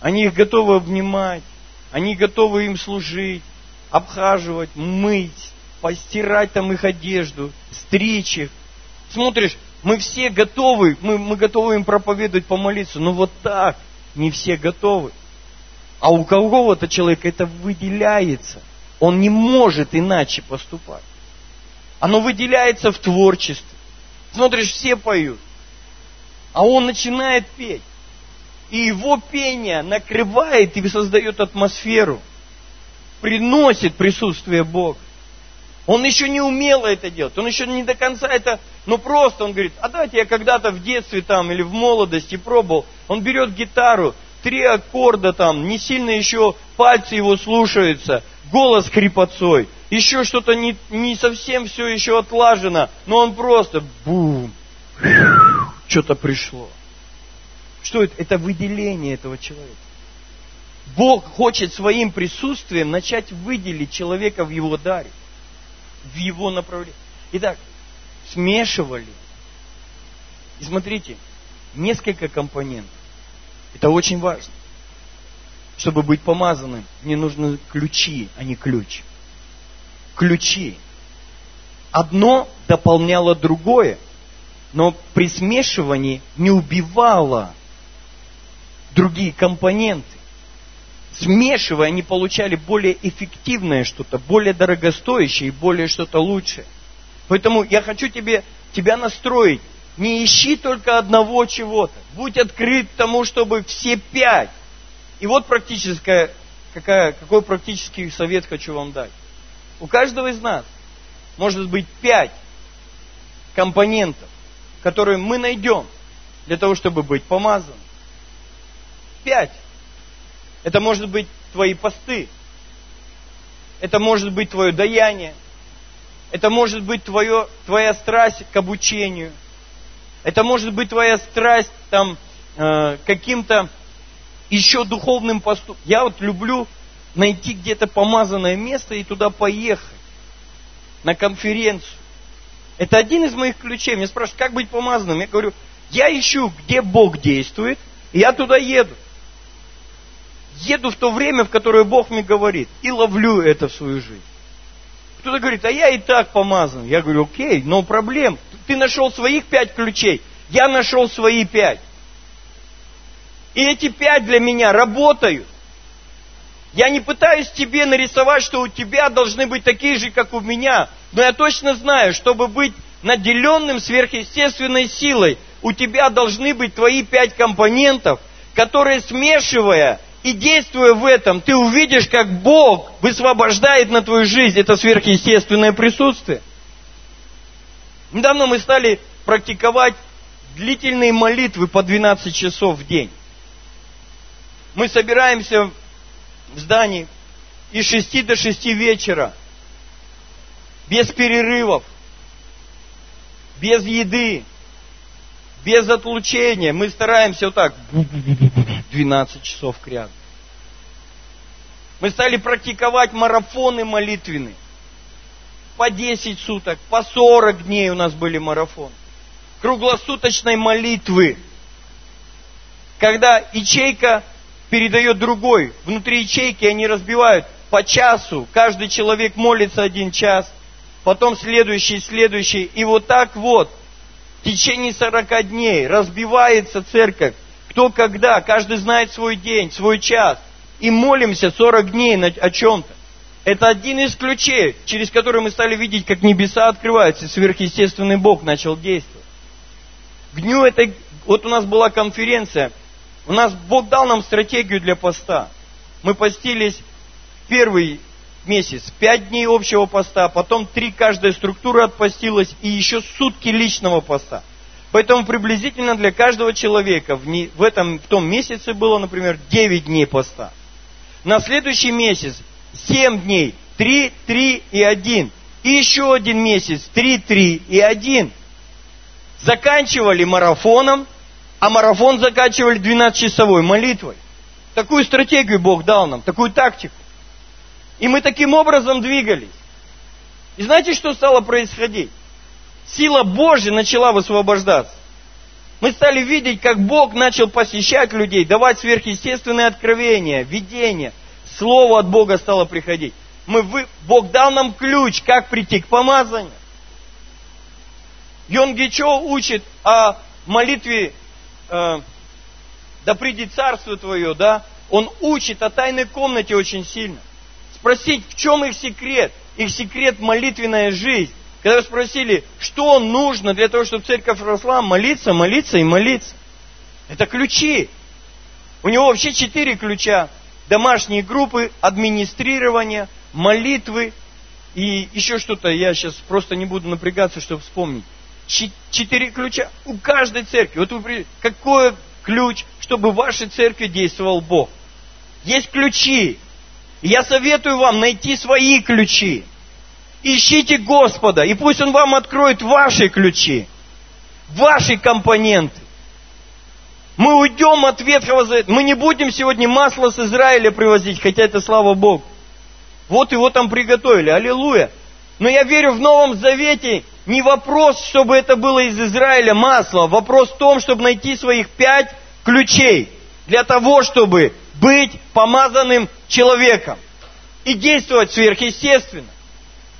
Они их готовы обнимать, они готовы им служить, обхаживать, мыть, постирать там их одежду, стричь. Смотришь, Мы все готовы, мы, мы готовы им проповедовать, помолиться, но вот так не все готовы. А у кого-то человека это выделяется. Он не может иначе поступать. Оно выделяется в творчестве. Смотришь, все поют. А он начинает петь. И его пение накрывает и создает атмосферу. Приносит присутствие Бога. Он еще не умело это делать, он еще не до конца это, ну просто он говорит, а давайте я когда-то в детстве там или в молодости пробовал. Он берет гитару, три аккорда там, не сильно еще пальцы его слушаются, голос хрипотцой, еще что-то не, не совсем все еще отлажено, но он просто бум, что-то пришло. Что это? Это выделение этого человека. Бог хочет своим присутствием начать выделить человека в его даре, в его направлении. Итак, смешивали. И смотрите, несколько компонентов. Это очень важно. Чтобы быть помазанным, мне нужны ключи, а не ключ. Ключи. Одно дополняло другое, но при смешивании не убивало другие компоненты. Смешивая, они получали более эффективное что-то, более дорогостоящее и более что-то лучшее. Поэтому я хочу тебе, тебя настроить. Не ищи только одного чего-то. Будь открыт тому, чтобы все пять. И вот практическая, какая, какой практический совет хочу вам дать. У каждого из нас может быть пять компонентов, которые мы найдем для того, чтобы быть помазанным. Пять. Это может быть твои посты. Это может быть твое даяние. Это может быть твое, твоя страсть к обучению. Это может быть твоя страсть там, э, каким-то еще духовным поступком. Я вот люблю найти где-то помазанное место и туда поехать. На конференцию. Это один из моих ключей. Меня спрашивают, как быть помазанным? Я говорю, я ищу, где Бог действует, и я туда еду еду в то время, в которое Бог мне говорит, и ловлю это в свою жизнь. Кто-то говорит, а я и так помазан. Я говорю, окей, но проблем. Ты нашел своих пять ключей, я нашел свои пять. И эти пять для меня работают. Я не пытаюсь тебе нарисовать, что у тебя должны быть такие же, как у меня. Но я точно знаю, чтобы быть наделенным сверхъестественной силой, у тебя должны быть твои пять компонентов, которые, смешивая, и действуя в этом, ты увидишь, как Бог высвобождает на твою жизнь это сверхъестественное присутствие. Недавно мы стали практиковать длительные молитвы по 12 часов в день. Мы собираемся в здании и с 6 до 6 вечера, без перерывов, без еды, без отлучения. Мы стараемся вот так 12 часов к ряду. Мы стали практиковать марафоны молитвенные. По 10 суток, по 40 дней у нас были марафоны. Круглосуточной молитвы. Когда ячейка передает другой. Внутри ячейки они разбивают по часу. Каждый человек молится один час. Потом следующий, следующий. И вот так вот в течение 40 дней разбивается церковь кто когда, каждый знает свой день, свой час. И молимся 40 дней о чем-то. Это один из ключей, через который мы стали видеть, как небеса открываются, и сверхъестественный Бог начал действовать. К дню этой, вот у нас была конференция, у нас Бог дал нам стратегию для поста. Мы постились первый месяц, пять дней общего поста, потом три каждая структура отпостилась и еще сутки личного поста. Поэтому приблизительно для каждого человека в, этом, в том месяце было, например, 9 дней поста. На следующий месяц 7 дней, 3, 3 и 1. И еще один месяц, 3, 3 и 1. Заканчивали марафоном, а марафон заканчивали 12-часовой молитвой. Такую стратегию Бог дал нам, такую тактику. И мы таким образом двигались. И знаете, что стало происходить? Сила Божья начала высвобождаться. Мы стали видеть, как Бог начал посещать людей, давать сверхъестественные откровения, видения. Слово от Бога стало приходить. Мы, вы, Бог дал нам ключ, как прийти к помазанию. Йон Гичо учит о молитве э, «Да придет царство твое», да? Он учит о тайной комнате очень сильно. Спросить, в чем их секрет? Их секрет – молитвенная жизнь. Когда спросили, что нужно для того, чтобы церковь росла, молиться, молиться и молиться. Это ключи. У него вообще четыре ключа. Домашние группы, администрирование, молитвы и еще что-то. Я сейчас просто не буду напрягаться, чтобы вспомнить. Четыре ключа у каждой церкви. Вот вы, какой ключ, чтобы в вашей церкви действовал Бог? Есть ключи. Я советую вам найти свои ключи. Ищите Господа, и пусть Он вам откроет ваши ключи, ваши компоненты. Мы уйдем от Ветхого Завета. Мы не будем сегодня масло с Израиля привозить, хотя это слава Богу. Вот его там приготовили. Аллилуйя. Но я верю, в Новом Завете не вопрос, чтобы это было из Израиля масло. Вопрос в том, чтобы найти своих пять ключей для того, чтобы быть помазанным человеком и действовать сверхъестественно.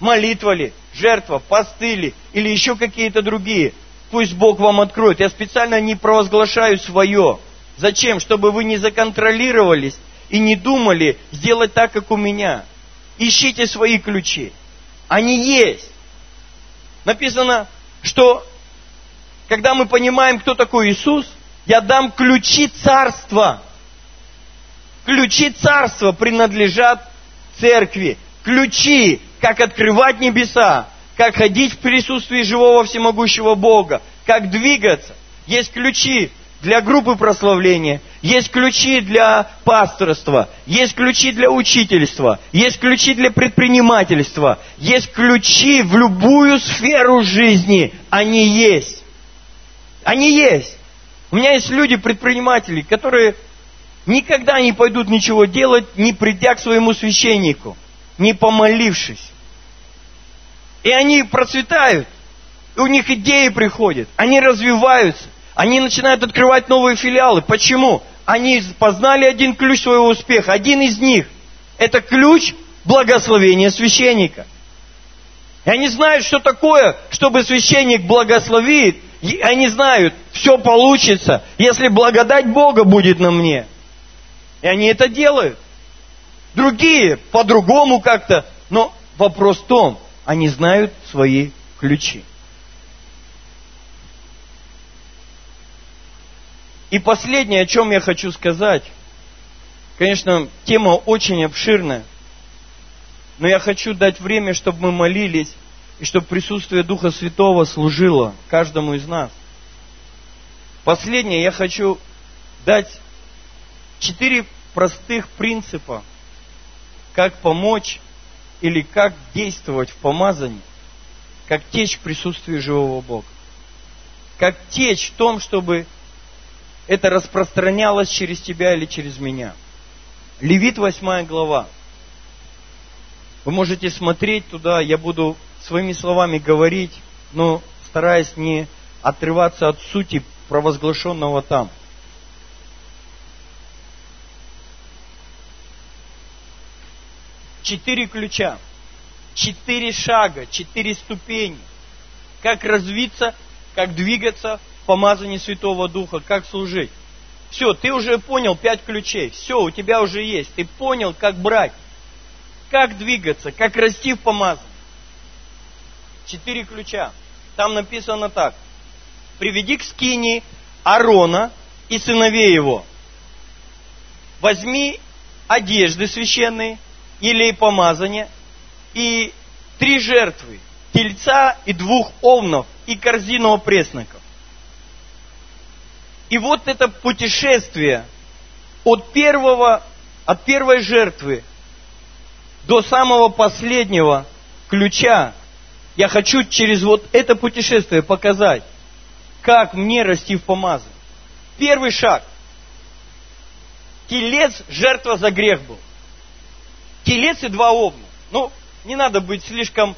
Молитва ли, жертва, посты ли, или еще какие-то другие – Пусть Бог вам откроет. Я специально не провозглашаю свое. Зачем? Чтобы вы не законтролировались и не думали сделать так, как у меня. Ищите свои ключи. Они есть. Написано, что когда мы понимаем, кто такой Иисус, я дам ключи царства. Ключи царства принадлежат церкви. Ключи, как открывать небеса, как ходить в присутствии живого всемогущего Бога, как двигаться. Есть ключи для группы прославления, есть ключи для пасторства, есть ключи для учительства, есть ключи для предпринимательства, есть ключи в любую сферу жизни. Они есть. Они есть. У меня есть люди, предприниматели, которые никогда не пойдут ничего делать, не придя к своему священнику, не помолившись. И они процветают. У них идеи приходят. Они развиваются. Они начинают открывать новые филиалы. Почему? Они познали один ключ своего успеха. Один из них – это ключ благословения священника. И они знают, что такое, чтобы священник благословит. И они знают, все получится, если благодать Бога будет на мне. И они это делают. Другие по-другому как-то. Но вопрос в том, они знают свои ключи. И последнее, о чем я хочу сказать, конечно, тема очень обширная, но я хочу дать время, чтобы мы молились, и чтобы присутствие Духа Святого служило каждому из нас. Последнее, я хочу дать четыре простых принципа, как помочь или как действовать в помазании, как течь в присутствии живого Бога. Как течь в том, чтобы это распространялось через тебя или через меня. Левит 8 глава. Вы можете смотреть туда, я буду своими словами говорить, но стараясь не отрываться от сути провозглашенного там. Четыре ключа, четыре шага, четыре ступени. Как развиться, как двигаться в помазании Святого Духа, как служить. Все, ты уже понял пять ключей. Все, у тебя уже есть. Ты понял, как брать, как двигаться, как расти в помазании. Четыре ключа. Там написано так. Приведи к скини Арона и сыновей его. Возьми одежды священные, или помазания, и три жертвы, тельца и двух овнов, и корзину опресноков. И вот это путешествие от первого, от первой жертвы до самого последнего ключа, я хочу через вот это путешествие показать, как мне расти в помазании. Первый шаг. Телец жертва за грех был телец и два овна. Ну, не надо быть слишком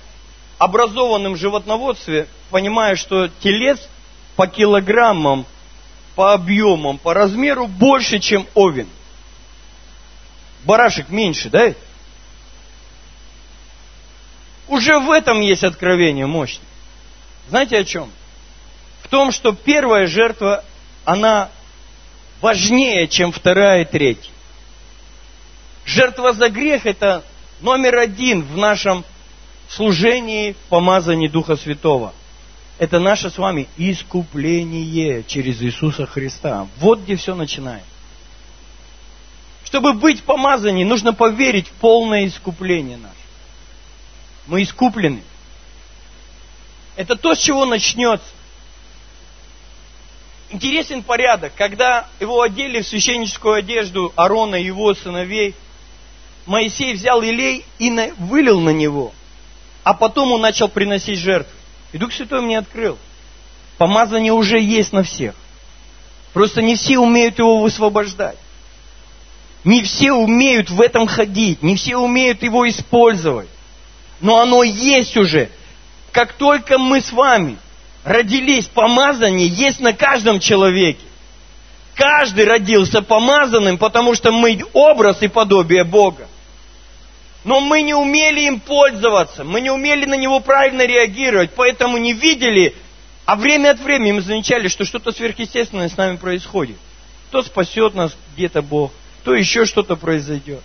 образованным в животноводстве, понимая, что телец по килограммам, по объемам, по размеру больше, чем овен. Барашек меньше, да? Уже в этом есть откровение мощное. Знаете о чем? том, что первая жертва, она важнее, чем вторая и третья. Жертва за грех – это номер один в нашем служении в помазании Духа Святого. Это наше с вами искупление через Иисуса Христа. Вот где все начинается. Чтобы быть помазанным, нужно поверить в полное искупление наше. Мы искуплены. Это то, с чего начнется. Интересен порядок. Когда его одели в священническую одежду Арона и его сыновей, Моисей взял Илей и вылил на него, а потом он начал приносить жертвы. И Дух Святой мне открыл. Помазание уже есть на всех. Просто не все умеют его высвобождать. Не все умеют в этом ходить, не все умеют его использовать. Но оно есть уже. Как только мы с вами родились, помазание есть на каждом человеке. Каждый родился помазанным, потому что мы образ и подобие Бога. Но мы не умели им пользоваться, мы не умели на него правильно реагировать, поэтому не видели, а время от времени мы замечали, что что-то сверхъестественное с нами происходит. То спасет нас где-то Бог, то еще что-то произойдет.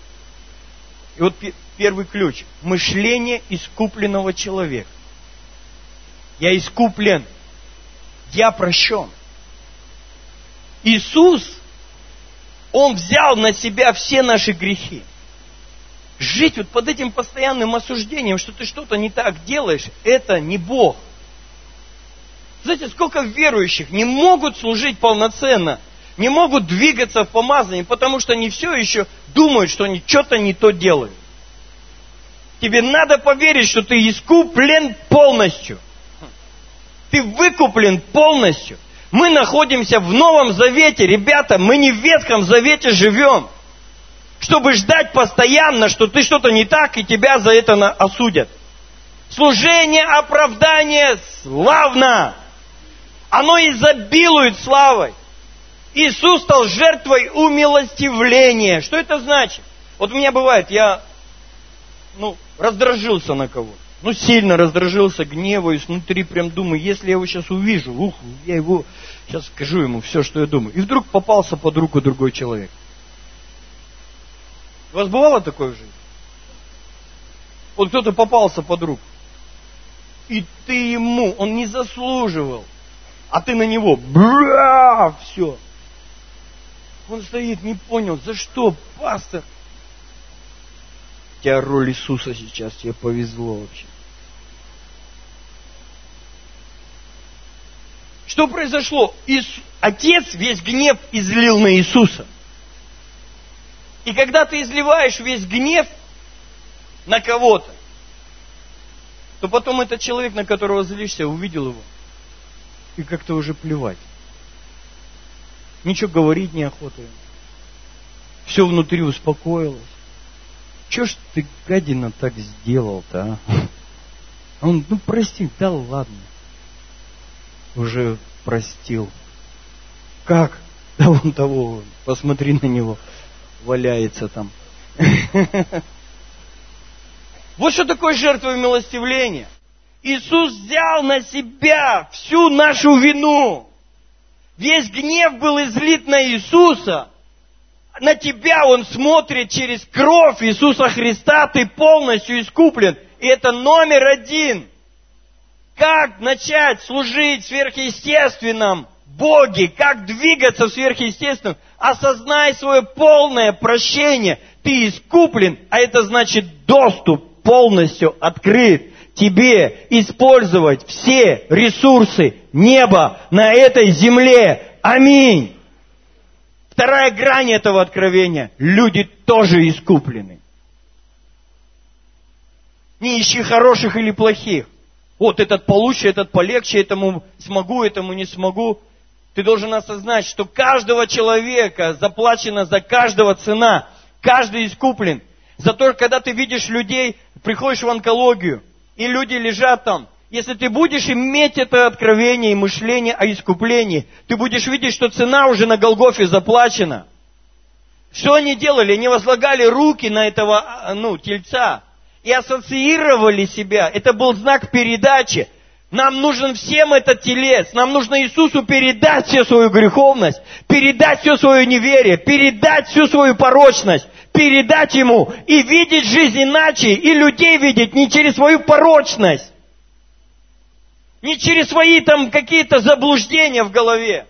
И вот первый ключ. Мышление искупленного человека. Я искуплен. Я прощен. Иисус, Он взял на себя все наши грехи. Жить вот под этим постоянным осуждением, что ты что-то не так делаешь, это не Бог. Знаете, сколько верующих не могут служить полноценно, не могут двигаться в помазании, потому что они все еще думают, что они что-то не то делают. Тебе надо поверить, что ты искуплен полностью. Ты выкуплен полностью. Мы находимся в Новом Завете, ребята, мы не в Ветхом Завете живем. Чтобы ждать постоянно, что ты что-то не так, и тебя за это осудят. Служение, оправдание славно. Оно изобилует славой. Иисус стал жертвой умилостивления. Что это значит? Вот у меня бывает, я ну, раздражился на кого Ну, сильно раздражился, гневаюсь, внутри прям думаю, если я его сейчас увижу, ух, я его сейчас скажу ему все, что я думаю. И вдруг попался под руку другой человек. У вас бывало такое в жизни? Вот кто-то попался под руку. И ты ему, он не заслуживал. А ты на него, бра, все. Он стоит, не понял, за что, пастор? У тебя роль Иисуса сейчас, тебе повезло вообще. Что произошло? Ис... Отец весь гнев излил на Иисуса. И когда ты изливаешь весь гнев на кого-то, то потом этот человек, на которого злишься, увидел его. И как-то уже плевать. Ничего говорить неохота. Все внутри успокоилось. Че ж ты, гадина, так сделал-то, а? Он, ну прости, да ладно. Уже простил. Как? Да вон того, посмотри на него, валяется там. Вот что такое жертва милостивления. Иисус взял на себя всю нашу вину. Весь гнев был излит на Иисуса. На тебя Он смотрит через кровь Иисуса Христа. Ты полностью искуплен. И это номер один. Как начать служить сверхъестественном Боге? Как двигаться в сверхъестественном? Осознай свое полное прощение. Ты искуплен, а это значит доступ полностью открыт тебе использовать все ресурсы неба на этой земле. Аминь. Вторая грань этого откровения. Люди тоже искуплены. Не ищи хороших или плохих. Вот этот получше, этот полегче, этому смогу, этому не смогу. Ты должен осознать, что каждого человека заплачена за каждого цена. Каждый искуплен. Зато, когда ты видишь людей, приходишь в онкологию, и люди лежат там. Если ты будешь иметь это откровение и мышление о искуплении, ты будешь видеть, что цена уже на Голгофе заплачена. Что они делали? Они возлагали руки на этого ну, тельца и ассоциировали себя. Это был знак передачи. Нам нужен всем этот телец. Нам нужно Иисусу передать всю свою греховность, передать все свое неверие, передать всю свою порочность, передать Ему и видеть жизнь иначе, и людей видеть не через свою порочность, не через свои там какие-то заблуждения в голове.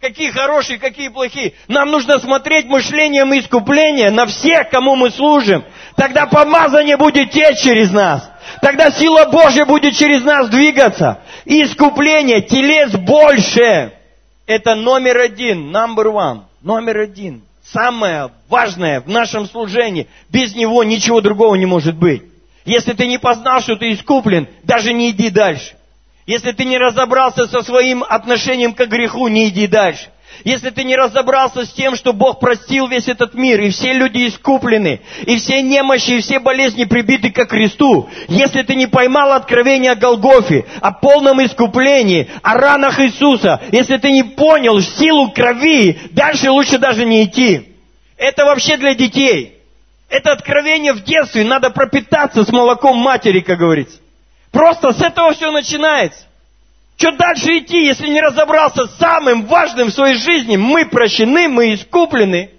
Какие хорошие, какие плохие. Нам нужно смотреть мышлением искупления на всех, кому мы служим. Тогда помазание будет течь через нас. Тогда сила Божья будет через нас двигаться. Искупление, телес больше. Это номер один, number one, номер один. Самое важное в нашем служении. Без него ничего другого не может быть. Если ты не познал, что ты искуплен, даже не иди дальше. Если ты не разобрался со своим отношением к греху, не иди дальше. Если ты не разобрался с тем, что Бог простил весь этот мир, и все люди искуплены, и все немощи, и все болезни прибиты ко кресту, если ты не поймал откровение о Голгофе, о полном искуплении, о ранах Иисуса, если ты не понял силу крови, дальше лучше даже не идти. Это вообще для детей. Это откровение в детстве, надо пропитаться с молоком матери, как говорится. Просто с этого все начинается. Что дальше идти, если не разобрался с самым важным в своей жизни? Мы прощены, мы искуплены.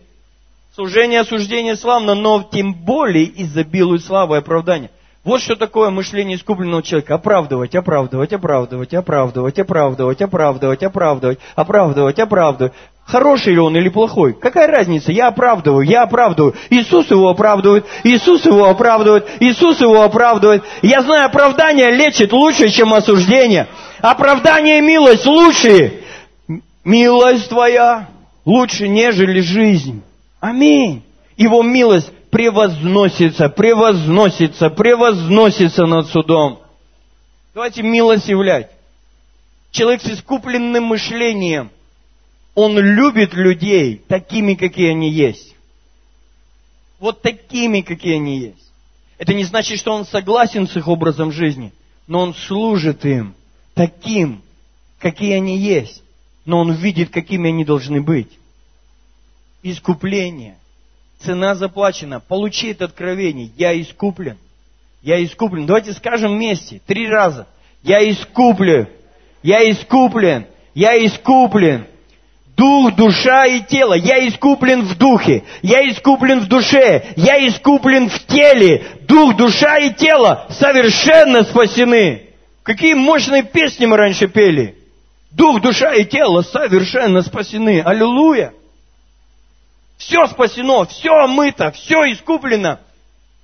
Служение, осуждение славно, но тем более изобилует славы и оправдания. Вот что такое мышление искупленного человека. Оправдывать, оправдывать, оправдывать, оправдывать, оправдывать, оправдывать, оправдывать, оправдывать, оправдывать. Хороший ли он или плохой? Какая разница? Я оправдываю, я оправдываю. Иисус его оправдывает, Иисус его оправдывает, Иисус его оправдывает. Я знаю, оправдание лечит лучше, чем осуждение. Оправдание и милость лучше. Милость твоя лучше, нежели жизнь. Аминь. Его милость превозносится, превозносится, превозносится над судом. Давайте милость являть. Человек с искупленным мышлением, он любит людей такими, какие они есть. Вот такими, какие они есть. Это не значит, что он согласен с их образом жизни, но он служит им таким, какие они есть, но он видит, какими они должны быть. Искупление. Цена заплачена. Получи это откровение. Я искуплен. Я искуплен. Давайте скажем вместе. Три раза. Я искуплен. Я искуплен. Я искуплен. Дух, душа и тело. Я искуплен в духе. Я искуплен в душе. Я искуплен в теле. Дух, душа и тело совершенно спасены. Какие мощные песни мы раньше пели. Дух, душа и тело совершенно спасены. Аллилуйя. Все спасено, все омыто, все искуплено.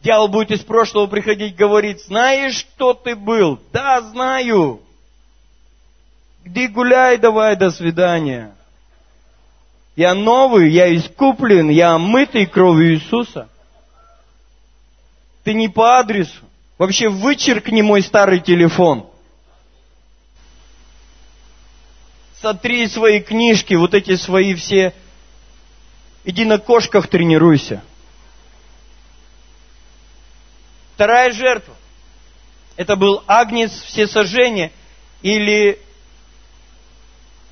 Дьявол будет из прошлого приходить говорить, знаешь, кто ты был? Да, знаю. Где гуляй давай, до свидания. Я новый, я искуплен, я омытый кровью Иисуса. Ты не по адресу. Вообще вычеркни мой старый телефон. Сотри свои книжки, вот эти свои все. Иди на кошках тренируйся. Вторая жертва. Это был агнец всесожжения или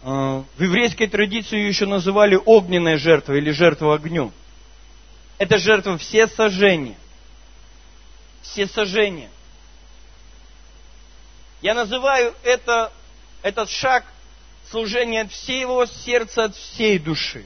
э, в еврейской традиции еще называли огненная жертва или жертва огню. Это жертва всесожжения. Всесожжения. Я называю это, этот шаг служение от всего сердца, от всей души.